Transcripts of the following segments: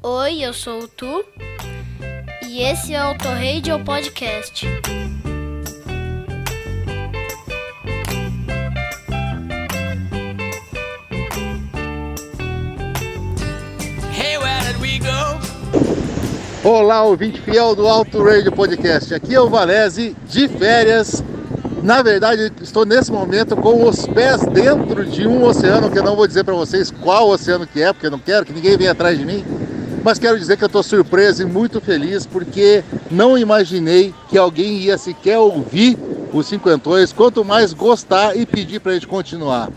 Oi, eu sou o Tu e esse é o Auto Podcast. Olá, ouvinte fiel do Auto Radio Podcast. Aqui é o Valese de férias. Na verdade, estou nesse momento com os pés dentro de um oceano que eu não vou dizer para vocês qual oceano que é, porque eu não quero que ninguém venha atrás de mim. Mas quero dizer que eu estou surpreso e muito feliz porque não imaginei que alguém ia sequer ouvir os cinquentões, quanto mais gostar e pedir para a gente continuar.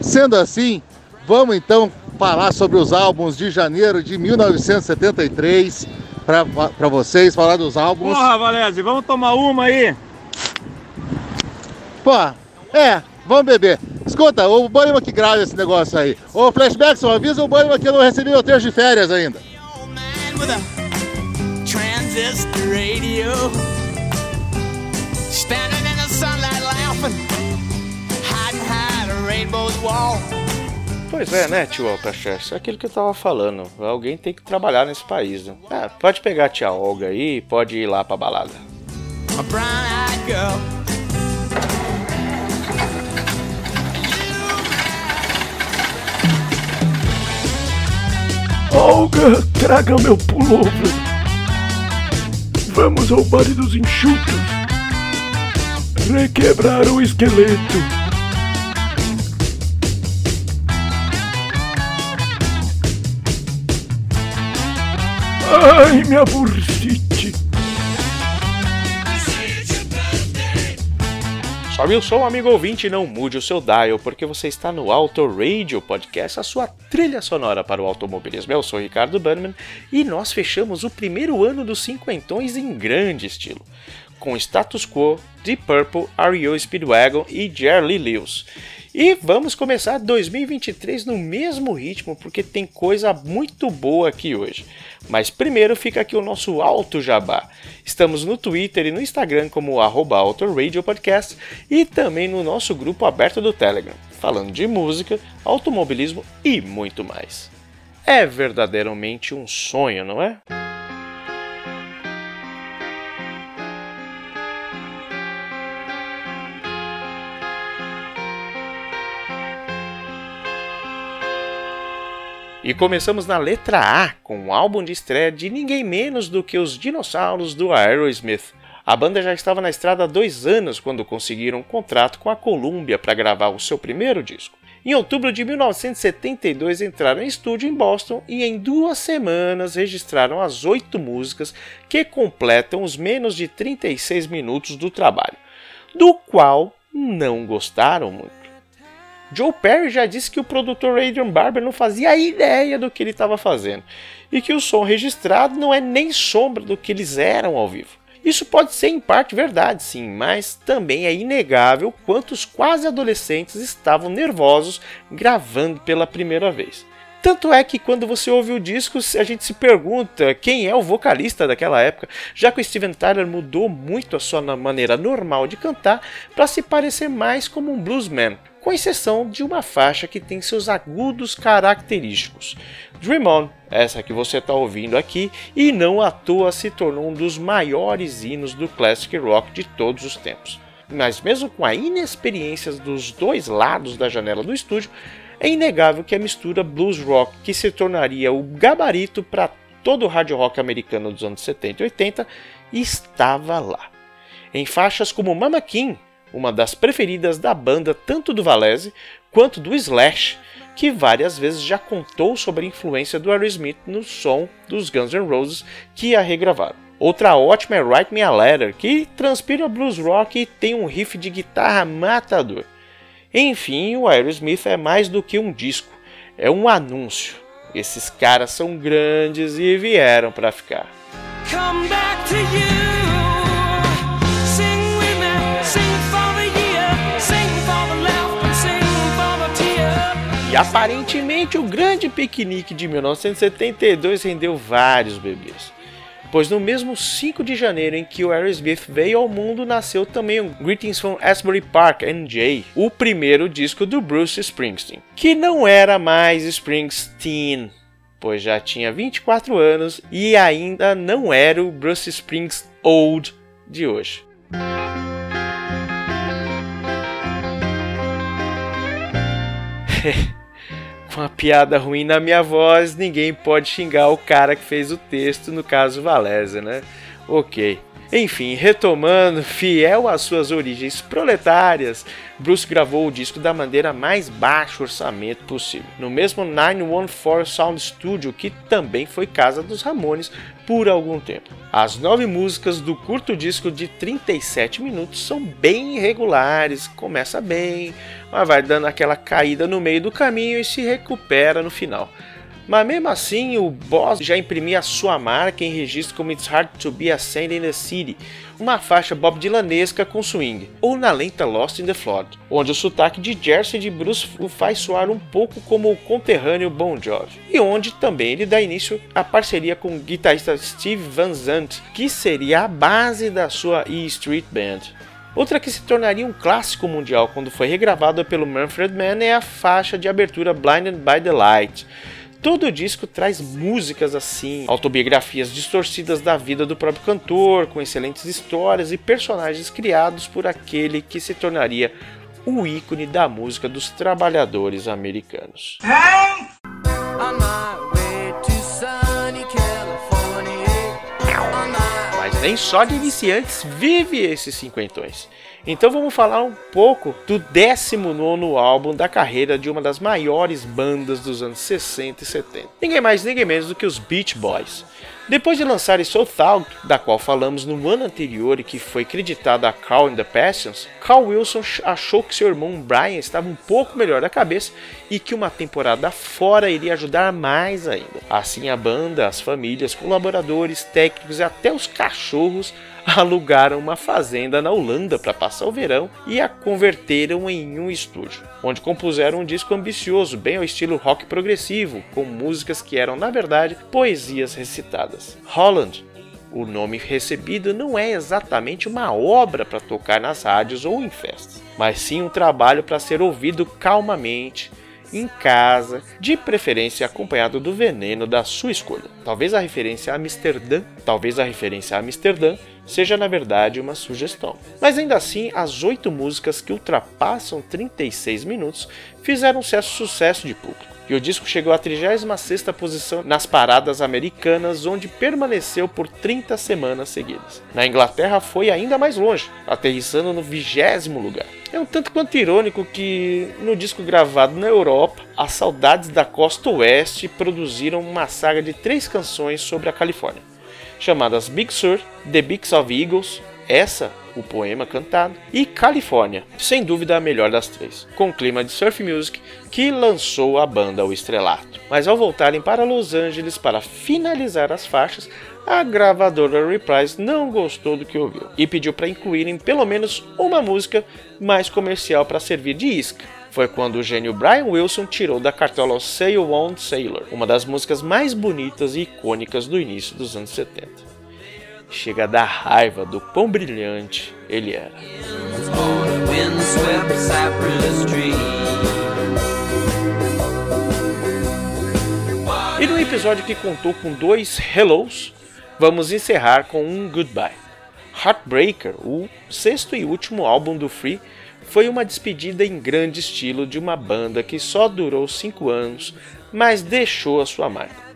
Sendo assim, vamos então falar sobre os álbuns de janeiro de 1973 para vocês, falar dos álbuns. Porra, Valese, vamos tomar uma aí? Pô, é, vamos beber. Escuta, o Banho que grava esse negócio aí. Ô, Flashbackson, avisa o Banho que eu não recebi meu trecho de férias ainda. Transistor radio Standing in the sunlight laughing Hiding behind a rainbow's wall Pois é, né, tio Altachester? É aquilo que eu tava falando. Alguém tem que trabalhar nesse país, né? É, pode pegar a tia Olga aí e pode ir lá pra balada. Olga, traga meu pullover. Vamos ao bar dos enxutos. Requebrar o esqueleto. Ai, minha bursite! Sobe o som, amigo ouvinte, não mude o seu dial, porque você está no Auto Radio Podcast, a sua trilha sonora para o automobilismo. Eu sou Ricardo Bannerman e nós fechamos o primeiro ano dos cinquentões em grande estilo, com Status Quo, Deep Purple, R.E.O. Speedwagon e Jerry Lewis. E vamos começar 2023 no mesmo ritmo, porque tem coisa muito boa aqui hoje. Mas primeiro fica aqui o nosso Alto Jabá. Estamos no Twitter e no Instagram como arroba Podcast e também no nosso grupo aberto do Telegram, falando de música, automobilismo e muito mais. É verdadeiramente um sonho, não é? E começamos na letra A, com o álbum de estreia de ninguém menos do que os dinossauros do Aerosmith. A banda já estava na estrada há dois anos quando conseguiram um contrato com a Columbia para gravar o seu primeiro disco. Em outubro de 1972 entraram em estúdio em Boston e em duas semanas registraram as oito músicas que completam os menos de 36 minutos do trabalho, do qual não gostaram muito. Joe Perry já disse que o produtor Adrian Barber não fazia ideia do que ele estava fazendo e que o som registrado não é nem sombra do que eles eram ao vivo. Isso pode ser em parte verdade, sim, mas também é inegável quantos quase adolescentes estavam nervosos gravando pela primeira vez. Tanto é que quando você ouve o disco, a gente se pergunta quem é o vocalista daquela época, já que o Steven Tyler mudou muito a sua maneira normal de cantar para se parecer mais como um bluesman com exceção de uma faixa que tem seus agudos característicos. Dream On, essa que você está ouvindo aqui, e não à toa se tornou um dos maiores hinos do classic rock de todos os tempos. Mas mesmo com a inexperiência dos dois lados da janela do estúdio, é inegável que a mistura blues rock, que se tornaria o gabarito para todo o hard rock americano dos anos 70 e 80, estava lá. Em faixas como Mama King, uma das preferidas da banda tanto do Valese quanto do Slash, que várias vezes já contou sobre a influência do Aerosmith no som dos Guns N' Roses que a regravaram. Outra ótima é Write Me a Letter, que transpira blues rock e tem um riff de guitarra matador. Enfim, o Aerosmith é mais do que um disco, é um anúncio. Esses caras são grandes e vieram para ficar. E aparentemente o grande piquenique de 1972 rendeu vários bebês. Pois no mesmo 5 de janeiro em que o Aerosmith veio ao mundo, nasceu também o Greetings from Asbury Park, NJ, o primeiro disco do Bruce Springsteen, que não era mais Springsteen, pois já tinha 24 anos e ainda não era o Bruce Springs Old de hoje. Com a piada ruim na minha voz, ninguém pode xingar o cara que fez o texto, no caso Valézia, né? Ok. Enfim, retomando, fiel às suas origens proletárias, Bruce gravou o disco da maneira mais baixo orçamento possível, no mesmo 914 Sound Studio, que também foi casa dos Ramones por algum tempo. As nove músicas do curto disco de 37 minutos são bem irregulares, começa bem, mas vai dando aquela caída no meio do caminho e se recupera no final. Mas mesmo assim, o Boss já imprimia sua marca em registro como It's Hard to Be a Saint in the City, uma faixa Bob Dylanesca com swing, ou na lenta Lost in the Flood, onde o sotaque de Jersey de Bruce o faz soar um pouco como o conterrâneo Bon Jovi, e onde também ele dá início à parceria com o guitarrista Steve Van Zandt, que seria a base da sua E Street Band. Outra que se tornaria um clássico mundial quando foi regravada pelo Manfred Mann é a faixa de abertura Blinded by the Light, Todo o disco traz músicas assim, autobiografias distorcidas da vida do próprio cantor, com excelentes histórias e personagens criados por aquele que se tornaria o ícone da música dos trabalhadores americanos. Mas nem só de iniciantes vive esses cinquentões. Então vamos falar um pouco do 19 álbum da carreira de uma das maiores bandas dos anos 60 e 70. Ninguém mais, ninguém menos do que os Beach Boys. Depois de lançar So Thought, da qual falamos no ano anterior e que foi creditada a Carl and the Passions, Carl Wilson achou que seu irmão Brian estava um pouco melhor da cabeça e que uma temporada fora iria ajudar mais ainda. Assim a banda, as famílias, colaboradores, técnicos e até os cachorros alugaram uma fazenda na Holanda para passar o verão e a converteram em um estúdio, onde compuseram um disco ambicioso, bem ao estilo rock progressivo, com músicas que eram, na verdade, poesias recitadas. Holland, o nome recebido não é exatamente uma obra para tocar nas rádios ou em festas, mas sim um trabalho para ser ouvido calmamente, em casa, de preferência acompanhado do veneno da sua escolha. Talvez a referência a Amsterdã, talvez a referência a Amsterdã seja na verdade uma sugestão. Mas ainda assim, as oito músicas que ultrapassam 36 minutos fizeram certo sucesso de público. E o disco chegou à 36ª posição nas paradas americanas, onde permaneceu por 30 semanas seguidas. Na Inglaterra foi ainda mais longe, aterrissando no vigésimo lugar. É um tanto quanto irônico que, no disco gravado na Europa, as saudades da costa oeste produziram uma saga de três canções sobre a Califórnia chamadas Big Sur, The Bigs of Eagles, essa, o poema cantado, e California, sem dúvida a melhor das três, com clima de surf music que lançou a banda ao estrelato. Mas ao voltarem para Los Angeles para finalizar as faixas, a gravadora Reprise não gostou do que ouviu e pediu para incluírem pelo menos uma música mais comercial para servir de isca foi quando o gênio Brian Wilson tirou da cartola Sail On Sailor, uma das músicas mais bonitas e icônicas do início dos anos 70. Chega a dar raiva do quão brilhante ele era. E no episódio que contou com dois hellos, vamos encerrar com um goodbye. Heartbreaker, o sexto e último álbum do Free, foi uma despedida em grande estilo de uma banda que só durou cinco anos, mas deixou a sua marca.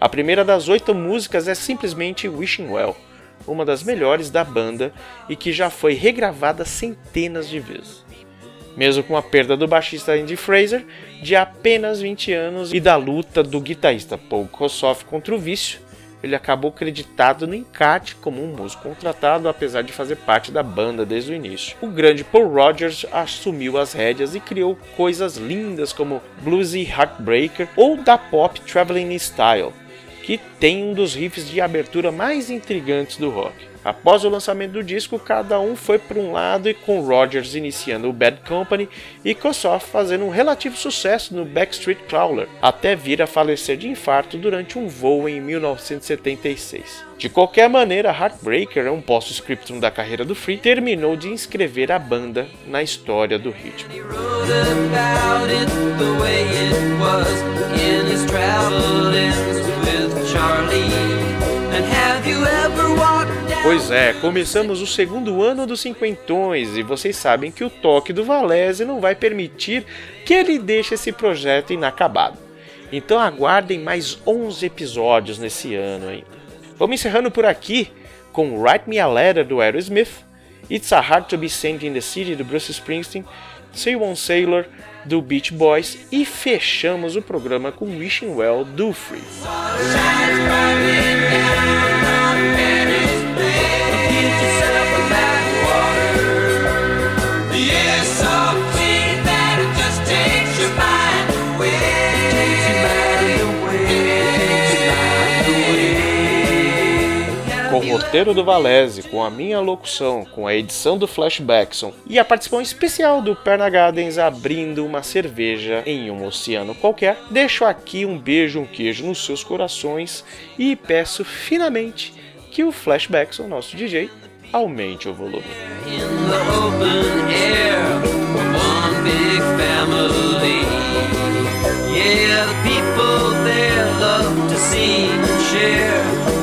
A primeira das oito músicas é simplesmente Wishing Well, uma das melhores da banda e que já foi regravada centenas de vezes. Mesmo com a perda do baixista Andy Fraser, de apenas 20 anos, e da luta do guitarrista Paul Kossoff contra o vício, ele acabou creditado no encarte como um músico contratado, apesar de fazer parte da banda desde o início. O grande Paul Rogers assumiu as rédeas e criou coisas lindas como Bluesy Heartbreaker ou da pop Traveling Style, que tem um dos riffs de abertura mais intrigantes do rock. Após o lançamento do disco, cada um foi para um lado e com Rogers iniciando o Bad Company e Kossoff fazendo um relativo sucesso no Backstreet Crawler, até vir a falecer de infarto durante um voo em 1976. De qualquer maneira, Heartbreaker, um post-scriptum da carreira do Free, terminou de inscrever a banda na história do ritmo. Charlie. And have you ever Pois é, começamos o segundo ano dos cinquentões e vocês sabem que o toque do Valese não vai permitir que ele deixe esse projeto inacabado. Então aguardem mais 11 episódios nesse ano ainda. Vamos encerrando por aqui com Write Me a Letter do Aerosmith, It's a Hard to Be Sent in the City do Bruce Springsteen, Say One Sailor do Beach Boys e fechamos o programa com Wishing Well do Free. Roteiro do Valese, com a minha locução, com a edição do Flashbackson e a participação especial do Perna Gardens abrindo uma cerveja em um oceano qualquer, deixo aqui um beijo, um queijo nos seus corações e peço finalmente que o Flashbackson, nosso DJ, aumente o volume. Yeah, the people there love to sing and share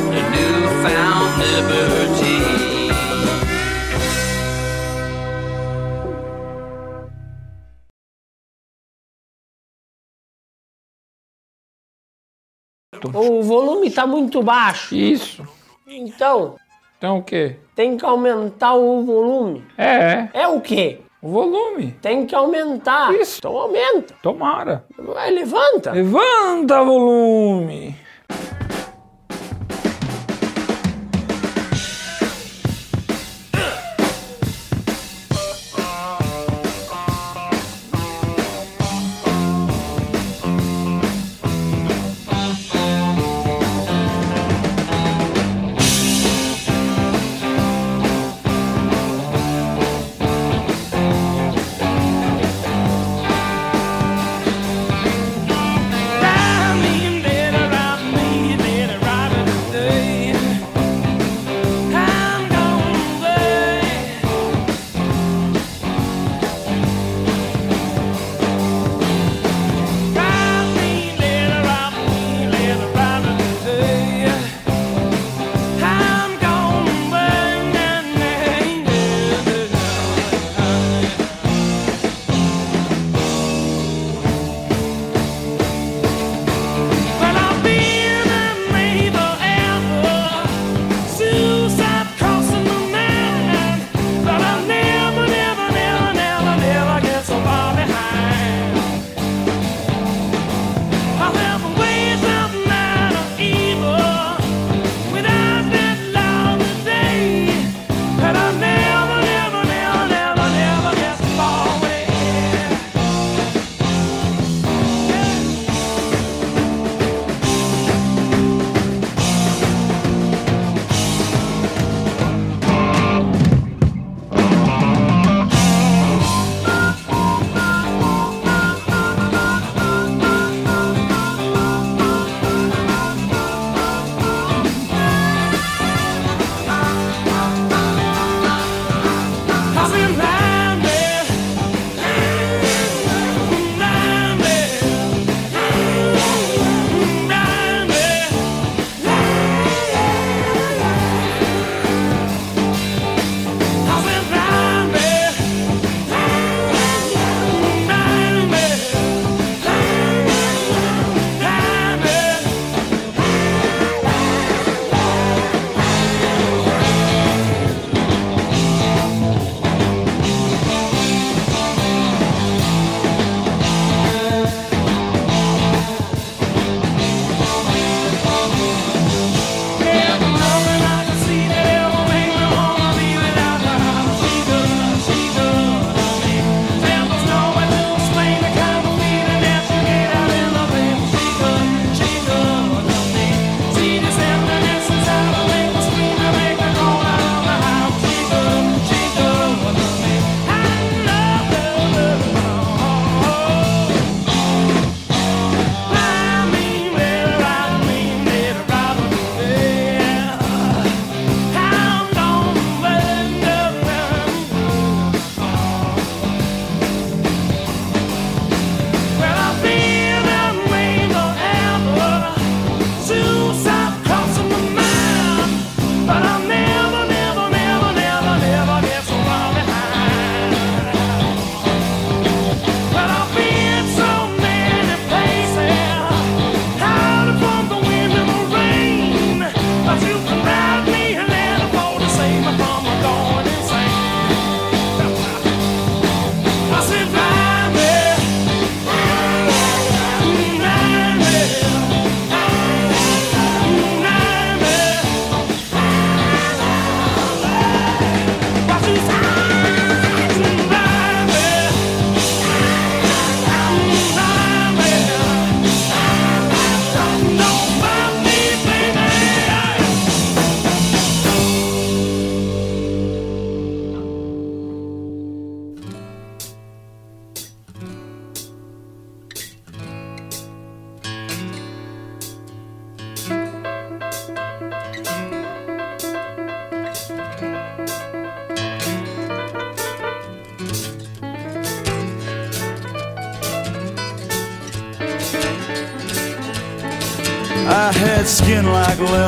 newfound liberty. O volume tá muito baixo. Isso. Então, Então o quê? tem que aumentar o volume. É, É o quê? o volume. Tem que aumentar. Isso. Então aumenta. Tomara. Vai, levanta. Levanta volume.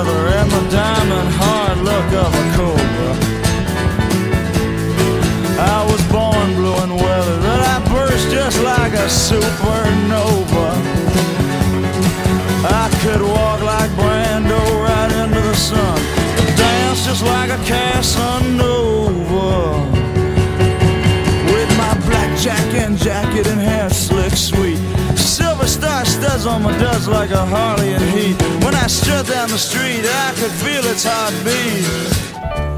Like and the diamond hard look of a cobra. I was born blue and weather, and I burst just like a supernova. I could walk like Brando right into the sun, dance just like a Casanova. With my blackjack and jacket and hair slick sweet. Studs on my duds like a Harley in heat. When I strut down the street, I could feel its heartbeat.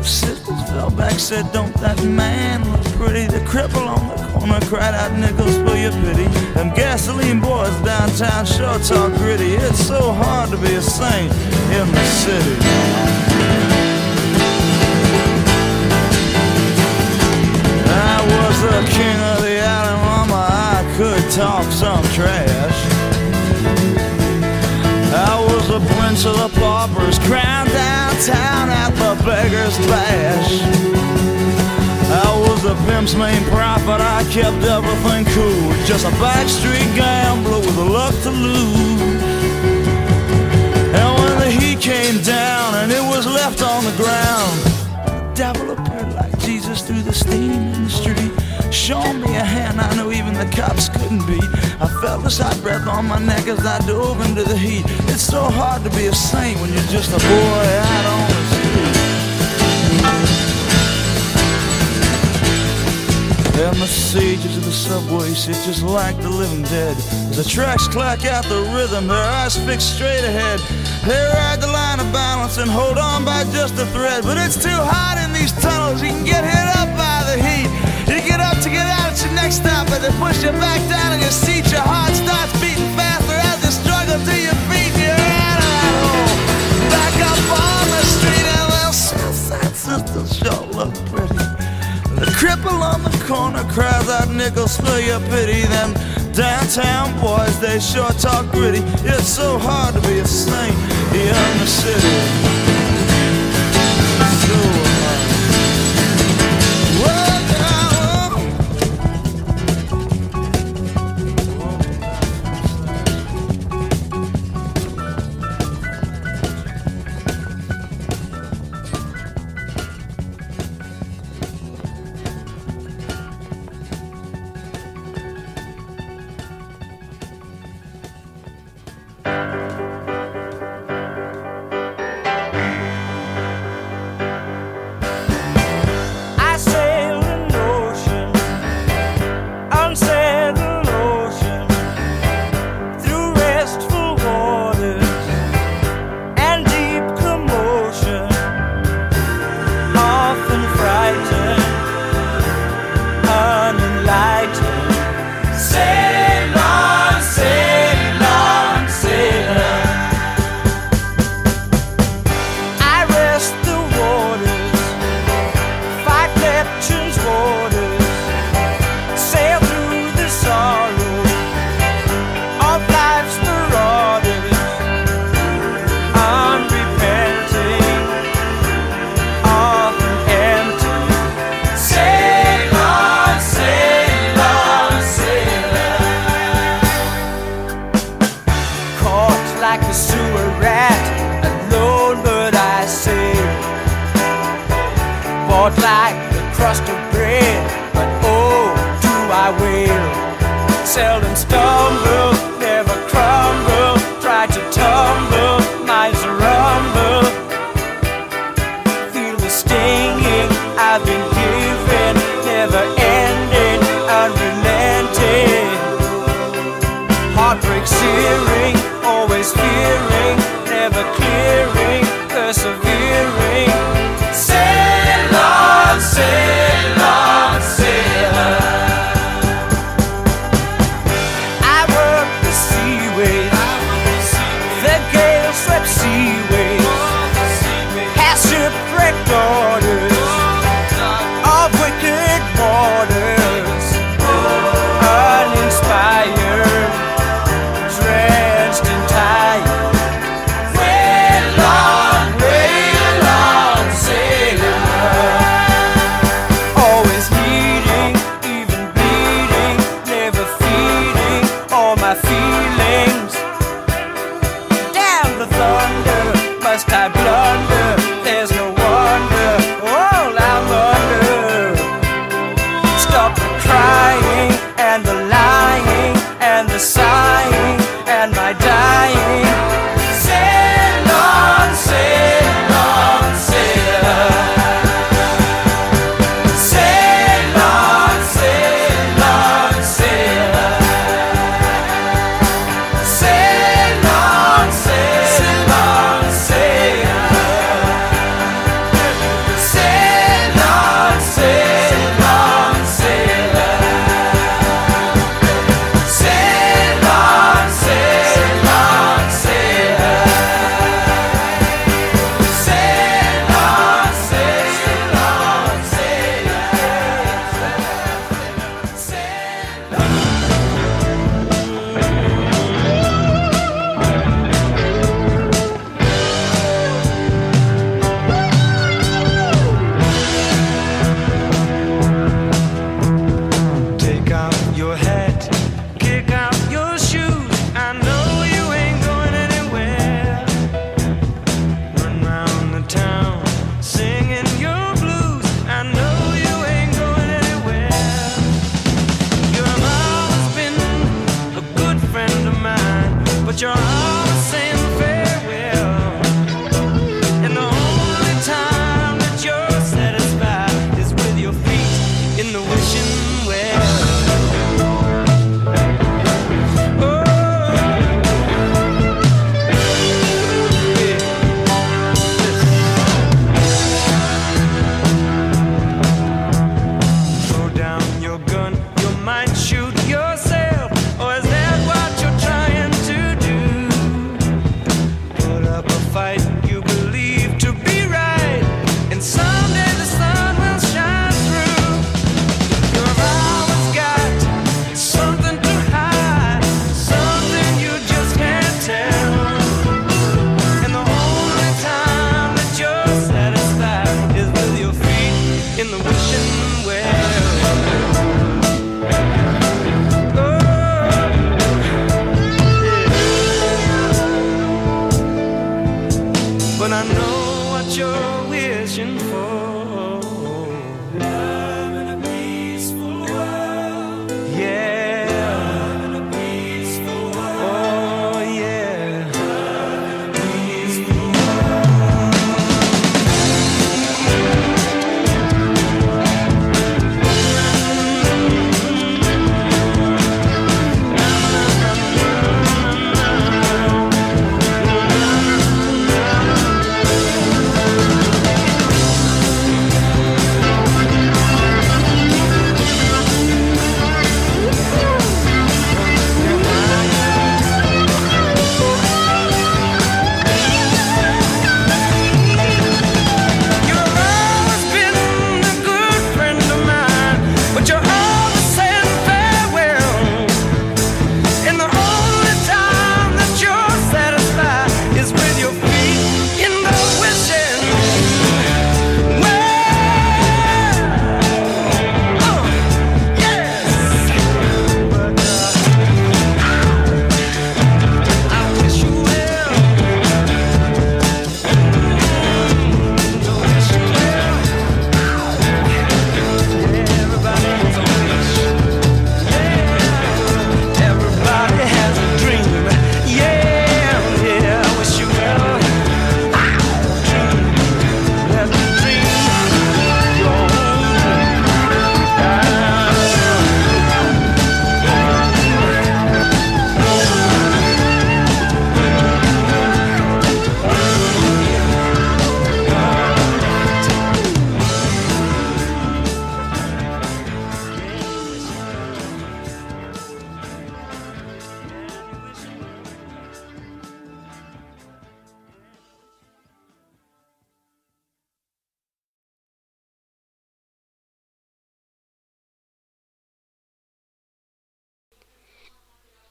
Sisters fell back, said, Don't that man look pretty? The cripple on the corner cried out, Nickels, for your pity. Them gasoline boys downtown sure talk gritty. It's so hard to be a saint in the city. Beggar's bash. I was the pimp's main prophet, I kept everything cool. Just a backstreet gambler with a luck to lose. And when the heat came down and it was left on the ground, the devil appeared like Jesus through the steam in the street. Showing me a hand I knew even the cops couldn't beat. I felt his hot breath on my neck as I dove into the heat. It's so hard to be a saint when you're just a boy out on And the sages of the subway sit just like the living dead. As the tracks clack out the rhythm, their eyes fixed straight ahead. They ride the line of balance and hold on by just a thread. But it's too hot in these tunnels, you can get hit up by the heat. You get up to get out at your next stop, and they push you back down in your seat. Your heart starts beating faster as you struggle to your feet. You're out of that hole. Back up on the street, and sisters sure look pretty. The cripple on the corner cries out nickels for your pity. Them downtown boys, they sure talk gritty. It's so hard to be a saint in the city. So searing, always fearing, never clearing, persevering. Sail on, sail wishing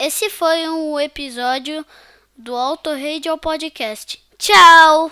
Esse foi um episódio do Auto Radio Podcast. Tchau!